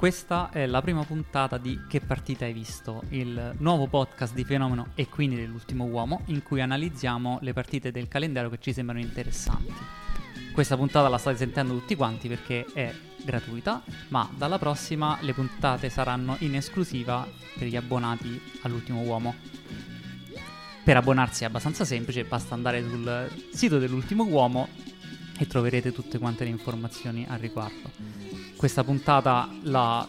questa è la prima puntata di Che partita hai visto, il nuovo podcast di Fenomeno e quindi dell'ultimo uomo, in cui analizziamo le partite del calendario che ci sembrano interessanti. Questa puntata la state sentendo tutti quanti perché è gratuita, ma dalla prossima le puntate saranno in esclusiva per gli abbonati all'ultimo uomo. Per abbonarsi è abbastanza semplice, basta andare sul sito dell'ultimo uomo e troverete tutte quante le informazioni al riguardo. Questa puntata la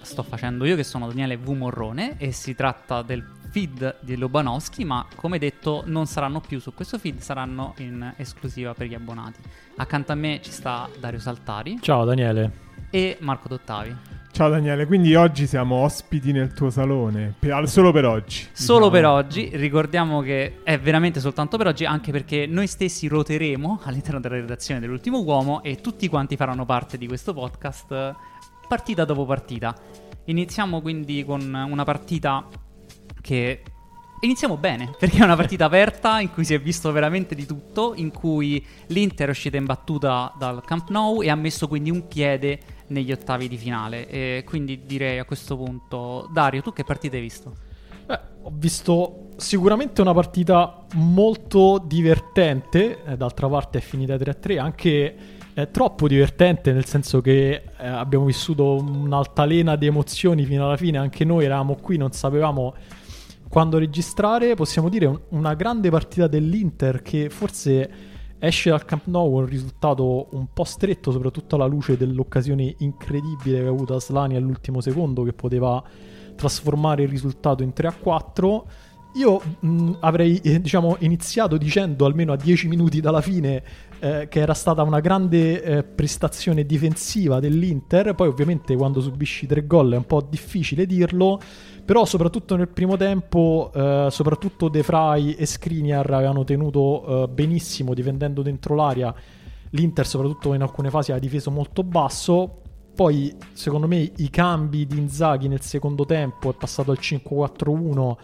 sto facendo io che sono Daniele V. Morrone e si tratta del feed di Lobanowski, ma come detto non saranno più su questo feed, saranno in esclusiva per gli abbonati. Accanto a me ci sta Dario Saltari. Ciao Daniele. E Marco Dottavi. Ciao Daniele, quindi oggi siamo ospiti nel tuo salone, per, solo per oggi. Solo diciamo. per oggi, ricordiamo che è veramente soltanto per oggi, anche perché noi stessi roteremo all'interno della redazione dell'ultimo uomo e tutti quanti faranno parte di questo podcast partita dopo partita. Iniziamo quindi con una partita che Iniziamo bene, perché è una partita aperta in cui si è visto veramente di tutto, in cui l'Inter è uscita in battuta dal Camp Nou e ha messo quindi un piede negli ottavi di finale. E quindi direi a questo punto, Dario, tu che partita hai visto? Beh, ho visto sicuramente una partita molto divertente, eh, d'altra parte è finita 3-3, anche eh, troppo divertente nel senso che eh, abbiamo vissuto un'altalena di emozioni fino alla fine, anche noi eravamo qui, non sapevamo quando registrare, possiamo dire un, una grande partita dell'Inter che forse esce dal Camp Nou con un risultato un po' stretto, soprattutto alla luce dell'occasione incredibile che ha avuto Aslani all'ultimo secondo che poteva trasformare il risultato in 3 a 4. Io mh, avrei eh, diciamo, iniziato dicendo almeno a 10 minuti dalla fine eh, che era stata una grande eh, prestazione difensiva dell'Inter, poi ovviamente quando subisci tre gol è un po' difficile dirlo, però soprattutto nel primo tempo, eh, soprattutto De Frey e Skriniar avevano tenuto eh, benissimo difendendo dentro l'area, l'Inter soprattutto in alcune fasi ha difeso molto basso, poi secondo me i cambi di Inzaghi nel secondo tempo è passato al 5-4-1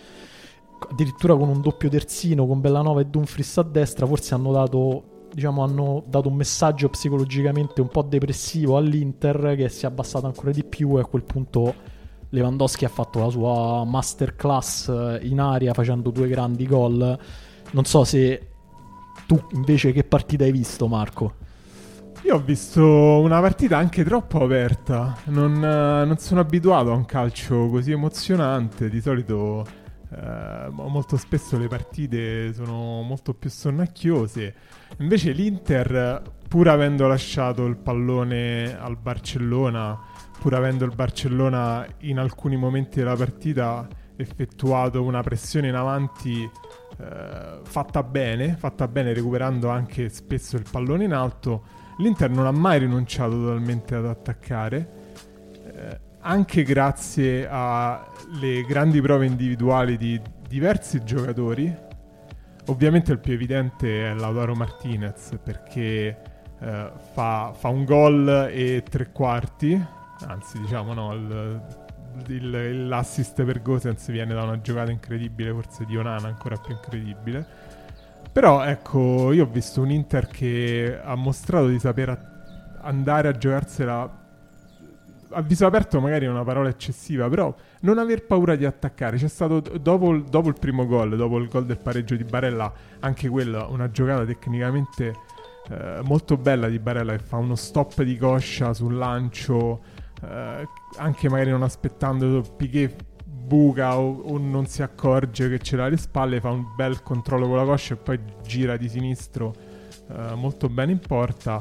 addirittura con un doppio terzino con Bellanova e Dumfries a destra forse hanno dato diciamo, hanno dato un messaggio psicologicamente un po' depressivo all'Inter che si è abbassato ancora di più e a quel punto Lewandowski ha fatto la sua masterclass in aria facendo due grandi gol. Non so se tu invece che partita hai visto Marco? Io ho visto una partita anche troppo aperta, non, eh, non sono abituato a un calcio così emozionante, di solito eh, molto spesso le partite sono molto più sonnacchiose. Invece l'Inter, pur avendo lasciato il pallone al Barcellona, pur avendo il Barcellona in alcuni momenti della partita effettuato una pressione in avanti eh, fatta bene, fatta bene recuperando anche spesso il pallone in alto, l'Inter non ha mai rinunciato totalmente ad attaccare. Anche grazie alle grandi prove individuali di diversi giocatori. Ovviamente il più evidente è Lautaro Martinez perché eh, fa, fa, un gol e tre quarti, anzi diciamo no, il, il, l'assist per Gosens viene da una giocata incredibile, forse di Onana ancora più incredibile. Però ecco, io ho visto un Inter che ha mostrato di saper andare a giocarsela a viso aperto magari è una parola eccessiva, però non aver paura di attaccare. C'è stato dopo, dopo il primo gol, dopo il gol del pareggio di Barella, anche quella una giocata tecnicamente eh, molto bella di Barella che fa uno stop di coscia sul lancio, eh, anche magari non aspettando Piquet buca o, o, non si accorge che ce l'ha alle spalle, fa un bel controllo con la coscia e poi gira di sinistro eh, molto bene in porta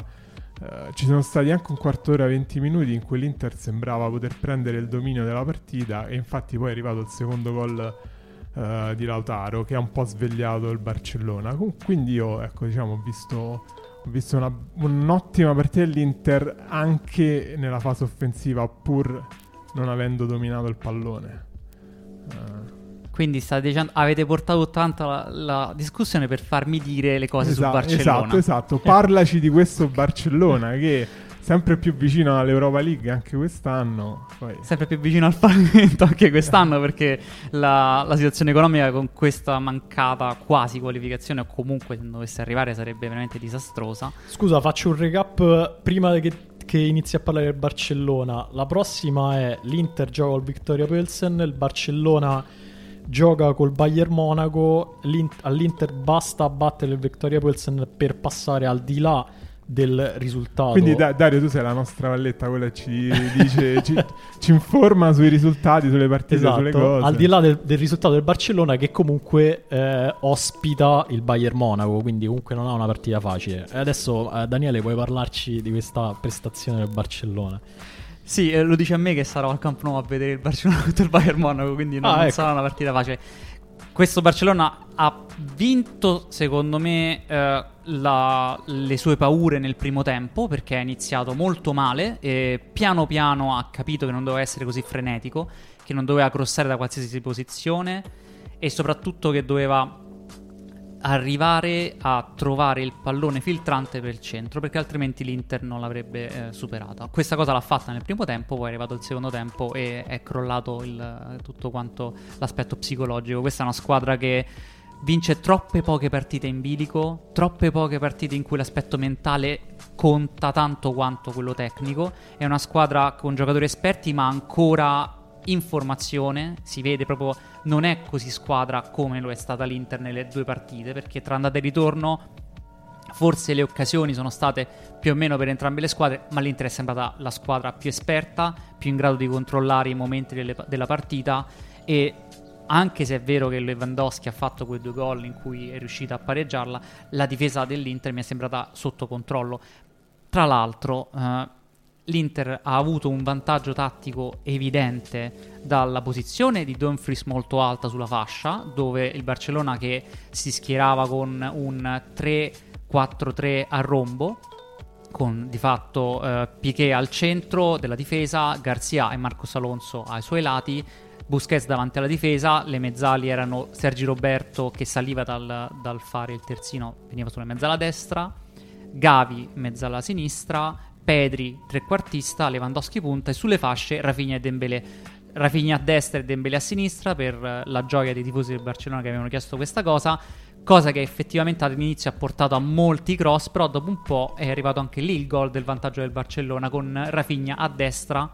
Uh, ci sono stati anche un quarto d'ora, 20 minuti in cui l'Inter sembrava poter prendere il dominio della partita e infatti poi è arrivato il secondo gol uh, di Lautaro che ha un po' svegliato il Barcellona. Quindi io, ecco, diciamo, ho visto, ho visto una, un'ottima partita dell'Inter anche nella fase offensiva pur non avendo dominato il pallone. Uh, quindi dicendo, avete portato tanta la, la, discussione per farmi dire le cose esatto, su Barcellona. Esatto, esatto. Parlaci di questo Barcellona che sempre più vicino all'Europa League anche quest'anno. Poi... Sempre più vicino al fallimento anche quest'anno perché la, la, situazione economica con questa mancata quasi qualificazione o comunque se dovesse arrivare sarebbe veramente disastrosa. Scusa, faccio un recap prima che che inizi a parlare del Barcellona. La prossima è l'Inter gioca col Victoria Pilsen, il Barcellona gioca col Bayern Monaco, l'Int- all'Inter basta battere il Victoria Pilsen per passare al di là del risultato. Quindi da- Dario tu sei la nostra valletta, quella ci dice, ci, ci informa sui risultati, sulle partite, sulle Esatto, cose. al di là del, del risultato del Barcellona che comunque eh, ospita il Bayern Monaco, quindi comunque non ha una partita facile. E adesso eh, Daniele puoi parlarci di questa prestazione del Barcellona? Sì, eh, lo dice a me che sarò al Camp Nou a vedere il Barcellona contro il Bayern Monaco, quindi non, Ah, ecco. sarà una partita facile. Questo Barcellona ha vinto, secondo me, eh, la- le sue paure nel primo tempo, perché ha iniziato molto male e piano piano ha capito che non doveva essere così frenetico, che non doveva crossare da qualsiasi posizione e soprattutto che doveva arrivare a trovare il pallone filtrante per il centro perché altrimenti l'Inter non l'avrebbe eh, superata. Questa cosa l'ha fatta nel primo tempo, poi è arrivato il secondo tempo e è crollato il- tutto quanto l'aspetto psicologico. Questa è una squadra che vince troppe poche partite in bilico, troppe poche partite in cui l'aspetto mentale conta tanto quanto quello tecnico. È una squadra con giocatori esperti ma ancora in formazione, si vede proprio non è così squadra come lo è stata l'Inter nelle due partite, perché tra andata e ritorno forse le occasioni sono state più o meno per entrambe le squadre, ma l'Inter è sembrata la squadra più esperta, più in grado di controllare i momenti delle- della partita e anche se è vero che Lewandowski ha fatto quei due gol in cui è riuscita a pareggiarla, la difesa dell'Inter mi è sembrata sotto controllo. Tra l'altro, eh, l'Inter ha avuto un vantaggio tattico evidente dalla posizione di Dumfries molto alta sulla fascia, dove il Barcellona che si schierava con un 3-4-3 a rombo, con di fatto eh, Piquet al centro della difesa, Garzia e Marcos Alonso ai suoi lati, Busquets davanti alla difesa, le mezzali erano Sergi Roberto che saliva dal, dal fare il terzino, veniva sulla mezzala destra, Gavi mezzala sinistra, Pedri trequartista, Lewandowski punta e sulle fasce Rafinha e Dembélé. Rafinha a destra e Dembélé a sinistra per eh, la gioia dei tifosi del Barcellona che avevano chiesto questa cosa, cosa che effettivamente all'inizio ha portato a molti cross, però dopo un po' è arrivato anche lì il gol del vantaggio del Barcellona con Rafinha a destra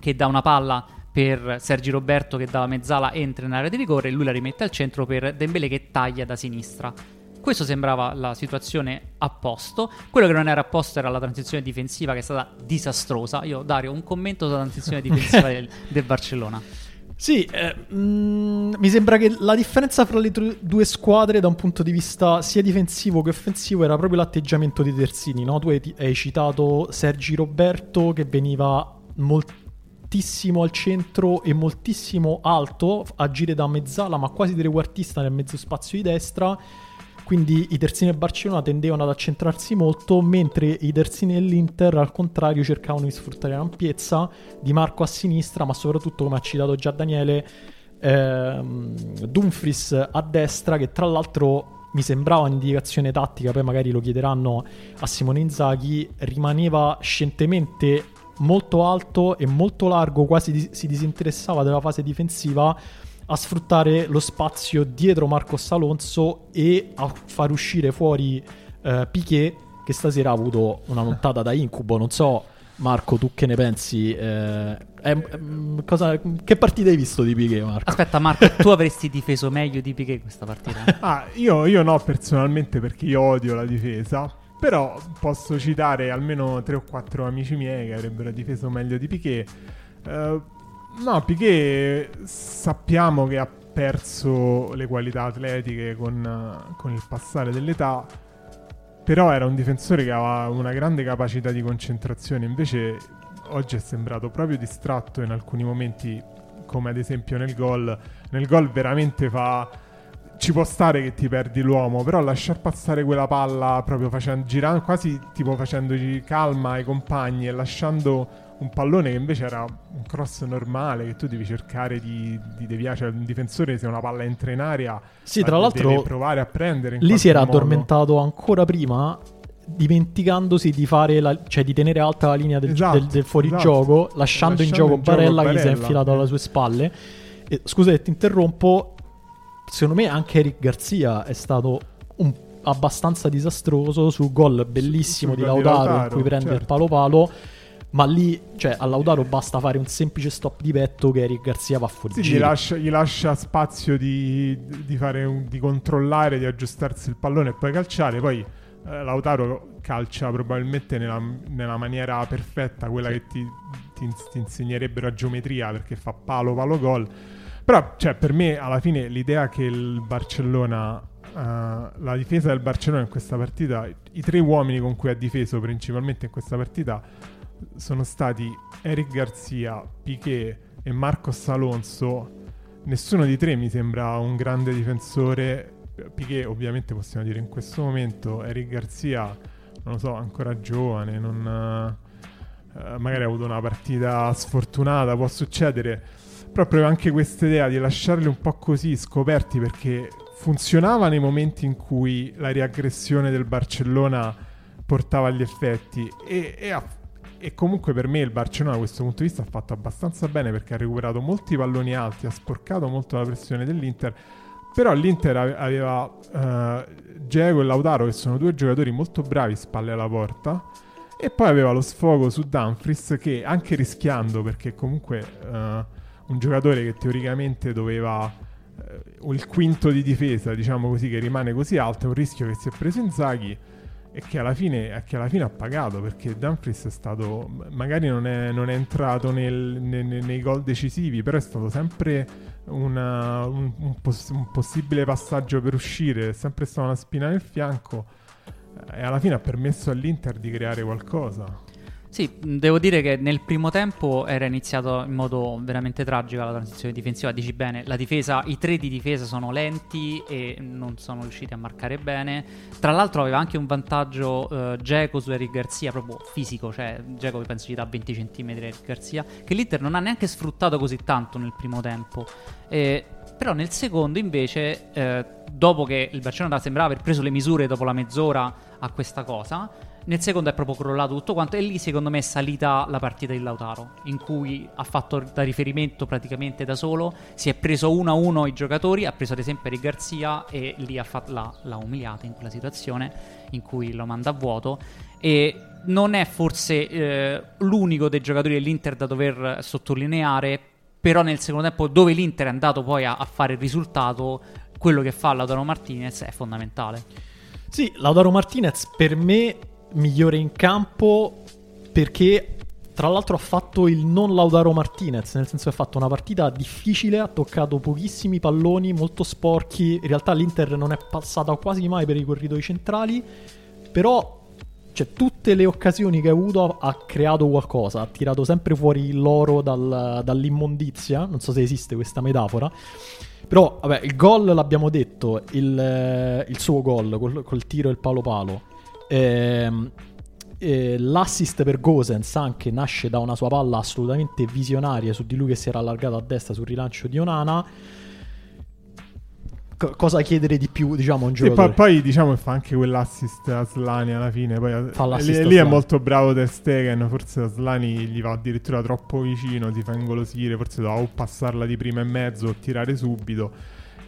che dà una palla per Sergi Roberto che dalla mezzala entra in area di rigore e lui la rimette al centro per Dembélé che taglia da sinistra. Questo sembrava la situazione a posto. Quello che non era a posto era la transizione difensiva che è stata disastrosa. Io, Dario, un commento sulla transizione difensiva del, del Barcellona. Sì, eh, mm, mi sembra che la differenza fra le tru- due squadre da un punto di vista sia difensivo che offensivo era proprio l'atteggiamento dei terzini, no? Tu hai, hai citato Sergi Roberto che veniva moltissimo al centro e moltissimo alto, agire da mezzala ma quasi trequartista nel mezzo spazio di destra, quindi i terzini del Barcellona tendevano ad accentrarsi molto, mentre i terzini dell'Inter al contrario cercavano di sfruttare l'ampiezza di Marco a sinistra, ma soprattutto come ha citato già Daniele, ehm, Dumfries a destra, che tra l'altro mi sembrava un'indicazione tattica, poi magari lo chiederanno a Simone Inzaghi, rimaneva scientemente molto alto e molto largo, quasi di- si disinteressava della fase difensiva a sfruttare lo spazio dietro Marcos Alonso e a far uscire fuori eh, Piquet che stasera ha avuto una nottata da incubo non so Marco tu che ne pensi Eh, è- ehm, cosa- che partita hai visto di Piquet Marco? Aspetta, Marco, tu avresti difeso meglio di Piquet questa partita? Ah, io, io no personalmente perché io odio la difesa. Però posso citare almeno 3 o 4 amici miei che avrebbero difeso meglio di Piquet. Eh, no, Piquet sappiamo che ha perso le qualità atletiche con, con il passare dell'età. Però era un difensore che aveva una grande capacità di concentrazione. Invece oggi è sembrato proprio distratto in alcuni momenti, come ad esempio nel gol. Nel gol veramente fa ci può stare che ti perdi l'uomo, però lasciar passare quella palla proprio facendo, girando, quasi tipo facendoci calma ai compagni e lasciando un pallone che invece era un cross normale che tu devi cercare di, di deviare, cioè un difensore se una palla entra in aria Sì, tra l'altro provare a prendere in lì si era modo. addormentato ancora prima dimenticandosi di fare la- cioè di tenere alta la linea del, Esatto, del- del fuorigioco esatto. lasciando, in Lasciando gioco in gioco Barella, che si è Barella. infilato alle sue spalle e, scusa se ti interrompo secondo me anche Eric Garzia è stato un- abbastanza disastroso sul gol bellissimo di gol di Lautaro, in cui prende il certo. palo palo Ma lì, cioè, a Lautaro basta fare un semplice stop di petto che Eric Garzia va fuori Sì, gli lascia, gli lascia spazio di, di fare un- di controllare, di aggiustarsi il pallone e poi calciare. Poi eh, Lautaro calcia probabilmente nella, nella maniera perfetta, quella che ti, ti ti insegnerebbero a geometria perché fa palo, palo, gol. Però, cioè, per me, alla fine, l'idea che il Barcellona, eh, la difesa del Barcellona in questa partita, i tre uomini con cui ha difeso principalmente in questa partita sono stati Eric Garzia, Piquet e Marcos Alonso. Nessuno di tre mi sembra un grande difensore. Piquet, ovviamente, possiamo dire in questo momento. Eric Garzia, non lo so, ancora giovane, non, eh, magari ha avuto una partita sfortunata, può succedere. Proprio anche questa idea di lasciarli un po' così scoperti perché funzionava nei momenti in cui la riaggressione del Barcellona portava agli effetti e, e ha- e comunque per me il Barcellona da questo punto di vista ha fatto abbastanza bene perché ha recuperato molti palloni alti, ha sporcato molto la pressione dell'Inter. Però l'Inter ave- aveva Diego e Lautaro che sono due giocatori molto bravi spalle alla porta e poi aveva lo sfogo su Dumfries che anche rischiando perché comunque eh, un giocatore che teoricamente doveva eh, il quinto di difesa, diciamo così, che rimane così alto, è un rischio che si è preso Inzaghi e che alla fine, che alla fine ha pagato perché Dumfries è stato magari non è, non è entrato nel- ne- ne- nei gol decisivi però è stato sempre una- un, un poss- un possibile passaggio per uscire è sempre stata una spina nel fianco eh, e alla fine ha permesso all'Inter di creare qualcosa Sì, devo dire che nel primo tempo era iniziato in modo veramente tragico la transizione difensiva. Dici bene, la difesa, i tre di difesa sono lenti e non sono riusciti a marcare bene. Tra l'altro aveva anche un vantaggio eh, Dzeko su Eric Garzia, proprio fisico, cioè Dzeko penso gli dà 20 cm Eric Garzia, che l'Inter non ha neanche sfruttato così tanto nel primo tempo. Eh, però nel secondo invece, eh, dopo che il Barcellona sembrava aver preso le misure dopo la mezz'ora a questa cosa, nel secondo è proprio crollato tutto quanto e lì secondo me è salita la partita di Lautaro, in cui ha fatto da riferimento praticamente da solo, si è preso uno a uno i giocatori, ha preso ad esempio Eric Garzia e lì ha fatto, l'ha, l'ha umiliata in quella situazione in cui lo manda a vuoto e non è forse eh, l'unico dei giocatori dell'Inter da dover sottolineare, però nel secondo tempo dove l'Inter è andato poi a, a fare il risultato, quello che fa Lautaro Martinez è fondamentale. Sì, Lautaro Martinez per me migliore in campo perché tra l'altro ha fatto il non Lautaro Martinez, nel senso che ha fatto una partita difficile, ha toccato pochissimi palloni, molto sporchi, in realtà l'Inter non è passata quasi mai per i corridoi centrali, però cioè, tutte le occasioni che ha avuto ha creato qualcosa, ha tirato sempre fuori l'oro dal- dall'immondizia, non so se esiste questa metafora. Però, vabbè, il gol l'abbiamo detto, il, eh, il suo gol col, col tiro e il palo palo. Ehm, eh, l'assist per Gosens anche nasce da una sua palla assolutamente visionaria su di lui che si era allargato a destra sul rilancio di Onana. Co- cosa chiedere di più, diciamo, un Sì, poi, giocatore? poi diciamo fa anche quell'assist a Slani alla fine. Poi, Fa lì, lì è molto bravo Ter Stegen. Forse Slani gli va addirittura troppo vicino. Si fa ingolosire. Forse doveva o passarla di prima e mezzo o tirare subito.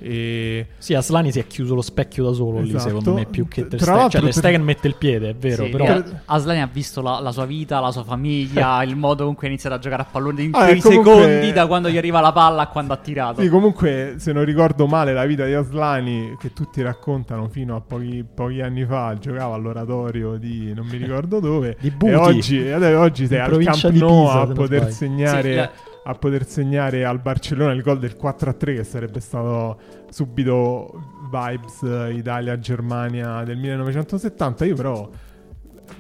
E Sì, Aslani si è chiuso lo specchio da solo lì, Esatto. secondo me, più che Ter Stegen. Cioè, Ter per- Stegen mette il piede, è vero, Sì, però... eh, Aslani ha visto la, la sua vita, la sua famiglia, il modo con cui ha iniziato a giocare a pallone in Ah, quei comunque- secondi da quando gli arriva la palla a quando ha tirato. Sì, comunque, se non ricordo male, la vita di Aslani, che tutti raccontano fino a pochi, pochi anni fa, giocava all'oratorio di non mi ricordo dove. Di e Buti. oggi, e adesso oggi sei In al Camp Nou a poter sbaglio. segnare. Sì, la- a poter segnare al Barcellona il gol del 4-3 che sarebbe stato subito vibes eh, Italia-Germania del 1970 io però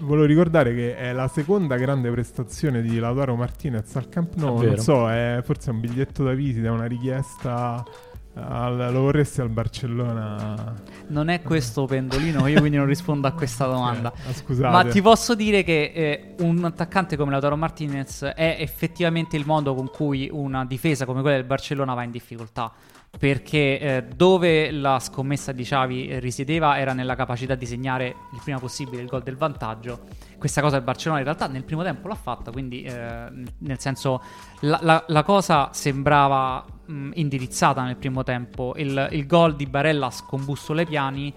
volevo ricordare che è la seconda grande prestazione di Lautaro Martinez al Camp Nou. Non so è forse un biglietto da visita una richiesta al- lo vorresti al Barcellona Non è questo pendolino, io quindi non rispondo a questa domanda. Eh, scusate Ma ti posso dire che eh, un attaccante come Lautaro Martinez è effettivamente il modo con cui una difesa come quella del Barcellona va in difficoltà. Perché eh, dove la scommessa di Xavi risiedeva era nella capacità di segnare il prima possibile il gol del vantaggio. Questa cosa il Barcellona in realtà nel primo tempo l'ha fatta, quindi eh, nel senso la, la- la cosa sembrava mh, indirizzata nel primo tempo. Il, il gol di Barella scombussola i piani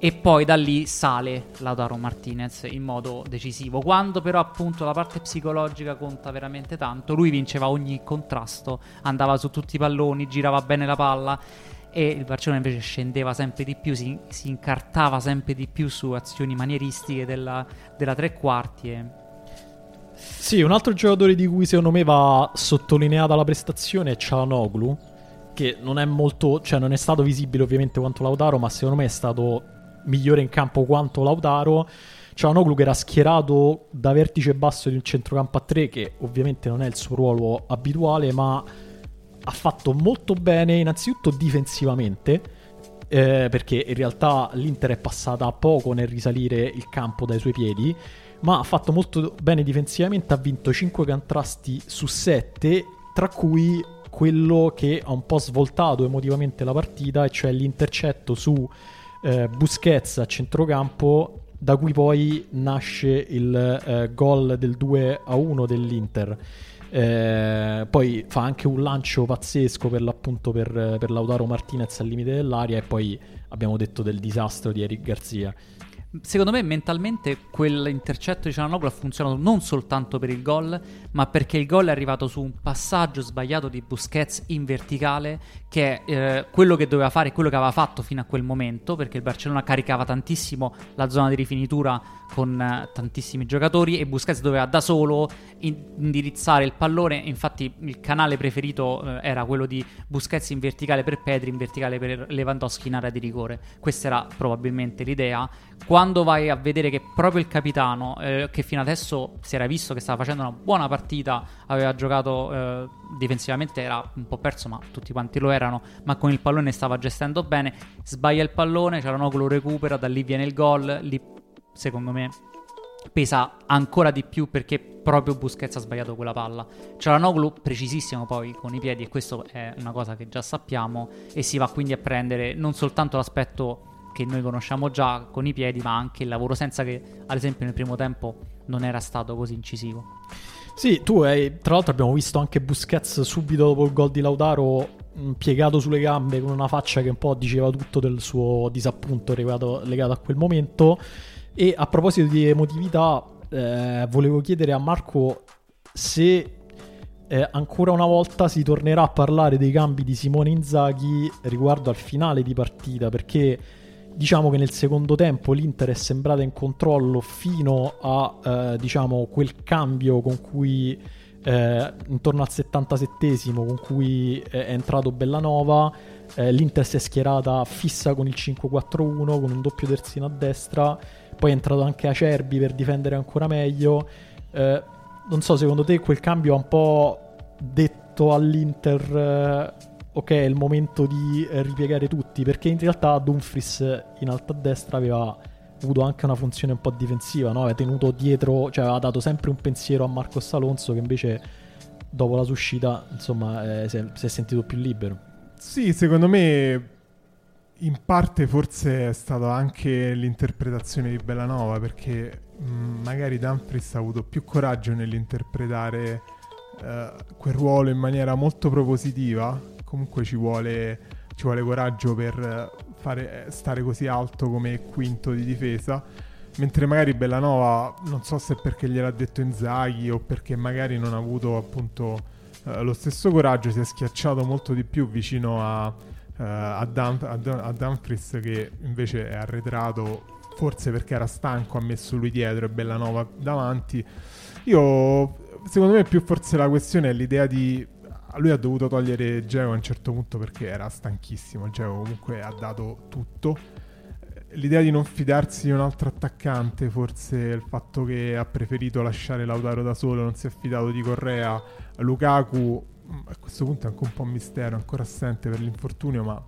e poi da lì sale Lautaro Martinez in modo decisivo. Quando però appunto la parte psicologica conta veramente tanto, lui vinceva ogni contrasto, andava su tutti i palloni, girava bene la palla e il Barcellona invece scendeva sempre di più, si, si incartava sempre di più su azioni manieristiche della, della tre quarti. E... Sì, un altro giocatore di cui secondo me va sottolineata la prestazione è Cialanoglu, che non è molto, cioè non è stato visibile ovviamente quanto Lautaro, ma secondo me è stato migliore in campo quanto Lautaro. Cialanoglu che era schierato da vertice basso di un centrocampo a 3, che ovviamente non è il suo ruolo abituale, ma ha fatto molto bene innanzitutto difensivamente, eh, perché in realtà l'Inter è passata a poco nel risalire il campo dai suoi piedi, ma ha fatto molto bene difensivamente, ha vinto 5 contrasti su 7, tra cui quello che ha un po' svoltato emotivamente la partita, e cioè l'intercetto su eh, Busquets a centrocampo, da cui poi nasce il eh, gol del 2 a 1 dell'Inter. Eh, poi fa anche un lancio pazzesco per l'appunto per, per Lautaro Martinez al limite dell'aria e poi abbiamo detto del disastro di Eric Garzia. Secondo me mentalmente quell'intercetto di Cianoglu ha funzionato non soltanto per il gol, ma perché il gol è arrivato su un passaggio sbagliato di Busquets in verticale, che eh, quello che doveva fare e quello che aveva fatto fino a quel momento, perché il Barcellona caricava tantissimo la zona di rifinitura con eh, tantissimi giocatori e Busquets doveva da solo in- indirizzare il pallone, infatti il canale preferito eh, era quello di Busquets in verticale per Pedri, in verticale per Lewandowski in area di rigore. Questa era probabilmente l'idea quando vai a vedere che proprio il capitano, eh, che fino adesso si era visto che stava facendo una buona partita, aveva giocato eh, difensivamente, era un po' perso, ma tutti quanti lo erano, ma con il pallone stava gestendo bene, sbaglia il pallone, Cialanoglu lo recupera, da lì viene il gol, lì secondo me pesa ancora di più perché proprio Busquets ha sbagliato quella palla. Cialanoglu precisissimo poi con i piedi e questo è una cosa che già sappiamo e si va quindi a prendere non soltanto l'aspetto che noi conosciamo già con i piedi, ma anche il lavoro senza che, ad esempio, nel primo tempo non era stato così incisivo. Sì, tu hai, tra l'altro abbiamo visto anche Busquets subito dopo il gol di Lautaro mm, piegato sulle gambe con una faccia che un po' diceva tutto del suo disappunto legato, legato a quel momento. E a proposito di emotività, eh, volevo chiedere a Marco se eh, ancora una volta si tornerà a parlare dei cambi di Simone Inzaghi riguardo al finale di partita, perché diciamo che nel secondo tempo l'Inter è sembrata in controllo fino a eh, diciamo, quel cambio con cui eh, intorno al 77esimo con cui è entrato Bellanova eh, l'Inter si è schierata fissa con il 5-4-1 con un doppio terzino a destra poi è entrato anche Acerbi per difendere ancora meglio. Eh, non so secondo te quel cambio ha un po' detto all'Inter eh, ok, è il momento di eh, ripiegare tutti, perché in realtà Dumfries in alta destra aveva avuto anche una funzione un po' difensiva, no? aveva tenuto dietro, cioè aveva dato sempre un pensiero a Marcos Alonso che invece dopo la sua uscita insomma eh, si, è, si è sentito più libero. Sì, secondo me in parte forse è stata anche l'interpretazione di Bellanova perché mh, magari Dumfries ha avuto più coraggio nell'interpretare uh, quel ruolo in maniera molto propositiva comunque ci vuole, ci vuole coraggio per fare, stare così alto come quinto di difesa. Mentre magari Bellanova, non so se perché gliel'ha detto Inzaghi o perché magari non ha avuto appunto eh, lo stesso coraggio, si è schiacciato molto di più vicino a, eh, a, Dum- a, Dum- a Dumfries che invece è arretrato forse perché era stanco, ha messo lui dietro e Bellanova davanti. Io, secondo me, più forse la questione è l'idea di lui ha dovuto togliere Geo a un certo punto perché era stanchissimo. Geo comunque ha dato tutto. L'idea di non fidarsi di un altro attaccante, forse il fatto che ha preferito lasciare Lautaro da solo, non si è fidato di Correa. Lukaku a questo punto è anche un po' un mistero, ancora assente per l'infortunio, ma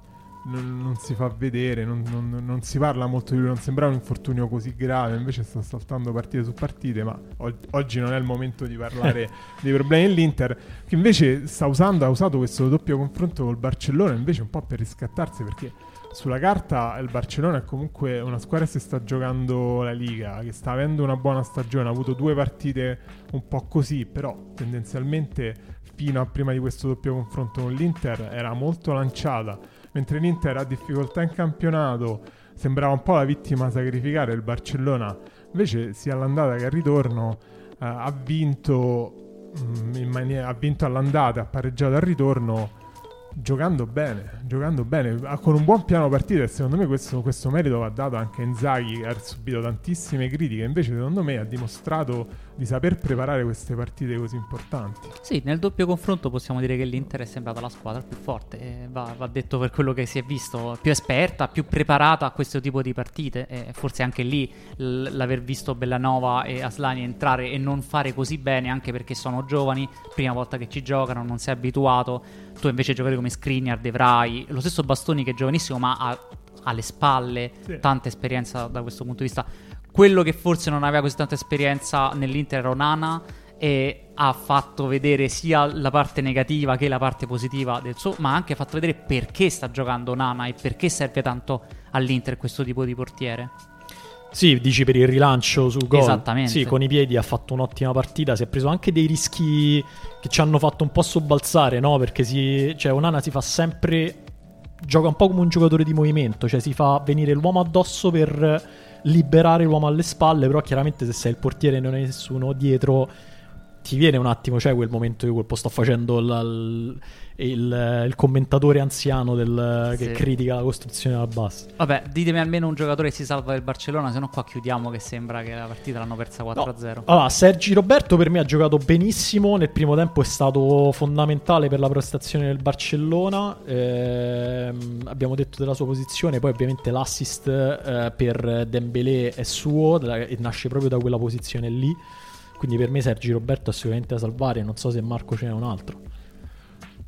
non, non, si fa vedere, non, non, non, si parla molto di lui, non sembrava un infortunio così grave, invece sta saltando partite su partite, ma o- oggi non è il momento di parlare dei problemi dell'Inter, che invece sta usando, ha usato questo doppio confronto col Barcellona, invece un po' per riscattarsi, perché sulla carta il Barcellona è comunque una squadra che si sta giocando la Liga, che sta avendo una buona stagione, ha avuto due partite un po' così, però tendenzialmente fino a prima di questo doppio confronto con l'Inter era molto lanciata mentre l'Inter ha difficoltà in campionato, sembrava un po' la vittima sacrificare il Barcellona, invece sia all'andata che al ritorno eh, ha vinto mh, in maniera, ha vinto all'andata, ha pareggiato al ritorno giocando bene, giocando bene, con un buon piano partita. E secondo me questo, questo merito va dato anche a Inzaghi che ha subito tantissime critiche, invece secondo me ha dimostrato di saper preparare queste partite così importanti. Sì, nel doppio confronto possiamo dire che l'Inter è sembrata la squadra più forte, va, va, detto per quello che si è visto, più esperta, più preparata a questo tipo di partite e forse anche lì l'aver visto Bellanova e Aslani entrare e non fare così bene anche perché sono giovani, prima volta che ci giocano, non sei abituato, tu invece giocare come Skriniar, De Vrij, lo stesso Bastoni che è giovanissimo ma ha alle spalle sì. tanta esperienza da questo punto di vista. Quello che forse non aveva così tanta esperienza nell'Inter era Onana e ha fatto vedere sia la parte negativa che la parte positiva del suo, ma ha anche fatto vedere perché sta giocando Nana e perché serve tanto all'Inter questo tipo di portiere. Sì, dici per il rilancio sul gol. Esattamente. Sì, con i piedi ha fatto un'ottima partita. Si è preso anche dei rischi che ci hanno fatto un po' sobbalzare, no? Perché si, cioè, Onana si fa sempre. gioca un po' come un giocatore di movimento, cioè si fa venire l'uomo addosso per liberare l'uomo alle spalle. Però chiaramente, se sei il portiere e non hai nessuno dietro, ti viene un attimo, c'è cioè quel momento di colpo. Sto facendo la, il, il commentatore anziano del, che critica la costruzione della bassa. Vabbè, ditemi almeno un giocatore che si salva del Barcellona, se no qua chiudiamo che sembra che la partita l'hanno persa 4-0. No. Allora, Sergi Roberto per me ha giocato benissimo, nel primo tempo è stato fondamentale per la prestazione del Barcellona, eh, abbiamo detto della sua posizione, poi ovviamente l'assist eh, per Dembélé è suo e nasce proprio da quella posizione lì. Quindi per me Sergi Roberto è sicuramente da salvare. Non so se Marco ce n'è un altro.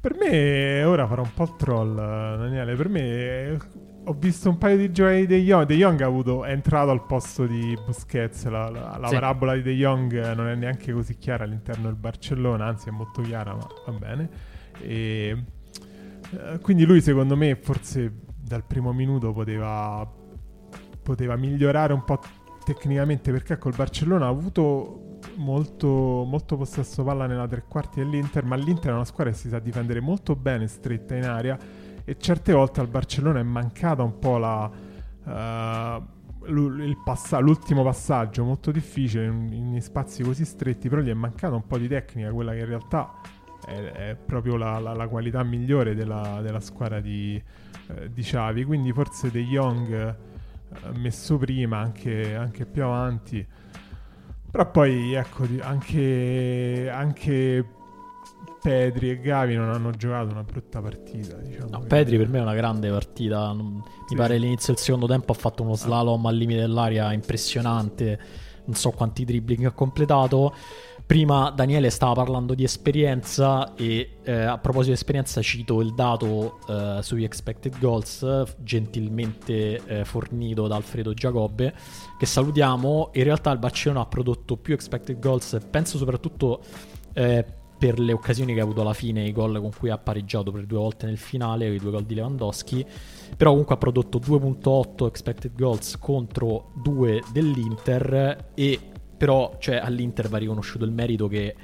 Per me, ora farò un po' il troll, Daniele. Per me, ho visto un paio di giochi De Jong. De Jong ha avuto, è entrato al posto di Busquets. La, la, la sì. parabola di De Jong non è neanche così chiara all'interno del Barcellona, anzi, è molto chiara, ma va bene. E, eh, quindi, lui, secondo me, forse dal primo minuto poteva, poteva migliorare un po' tecnicamente perché col Barcellona ha avuto molto, molto possesso palla nella tre quarti dell'Inter, ma l'Inter è una squadra che si sa difendere molto bene stretta in aria e certe volte al Barcellona è mancata un po' la, uh, pass- l'ultimo passaggio molto difficile in, in, spazi così stretti, però gli è mancata un po' di tecnica, quella che in realtà è, è proprio la, la, la, qualità migliore della, della squadra di, uh, di Xavi, quindi forse De Jong uh, messo prima, anche, anche più avanti però poi, ecco, anche, anche Pedri e Gavi non hanno giocato una brutta partita. Diciamo no, Pedri per me è una grande partita. Mi sì. pare all'inizio del secondo tempo ha fatto uno slalom al limite dell'aria impressionante. Non so quanti dribbling ha completato. Prima Daniele stava parlando di esperienza e eh, a proposito di esperienza cito il dato eh, sugli expected goals gentilmente eh, fornito da Alfredo Giacobbe che salutiamo. In realtà il Barcellona ha prodotto più expected goals, penso soprattutto eh, per le occasioni che ha avuto alla fine, i gol con cui ha pareggiato per due volte nel finale, i due gol di Lewandowski, però comunque ha prodotto 2.8 expected goals contro 2 dell'Inter e però cioè, all'Inter va riconosciuto il merito che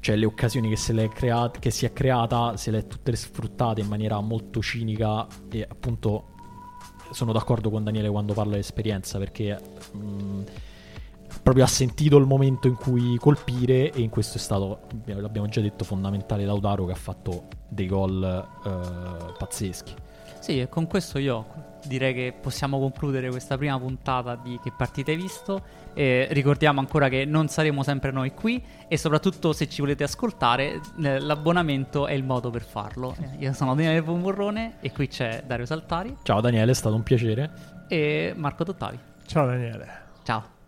cioè, le occasioni che, se creat- che si è creata se le è tutte sfruttate in maniera molto cinica e appunto sono d'accordo con Daniele quando parla di esperienza perché mh, proprio ha sentito il momento in cui colpire e in questo è stato, l'abbiamo già detto, fondamentale Lautaro che ha fatto dei gol eh, pazzeschi. Sì, e con questo io direi che possiamo concludere questa prima puntata di Che partita hai visto. E ricordiamo ancora che non saremo sempre noi qui e soprattutto se ci volete ascoltare l'abbonamento è il modo per farlo. Eh, io sono Daniele Pomorrone e qui c'è Dario Saltari. Ciao Daniele, è stato un piacere. E Marco Dottavi. Ciao Daniele. Ciao.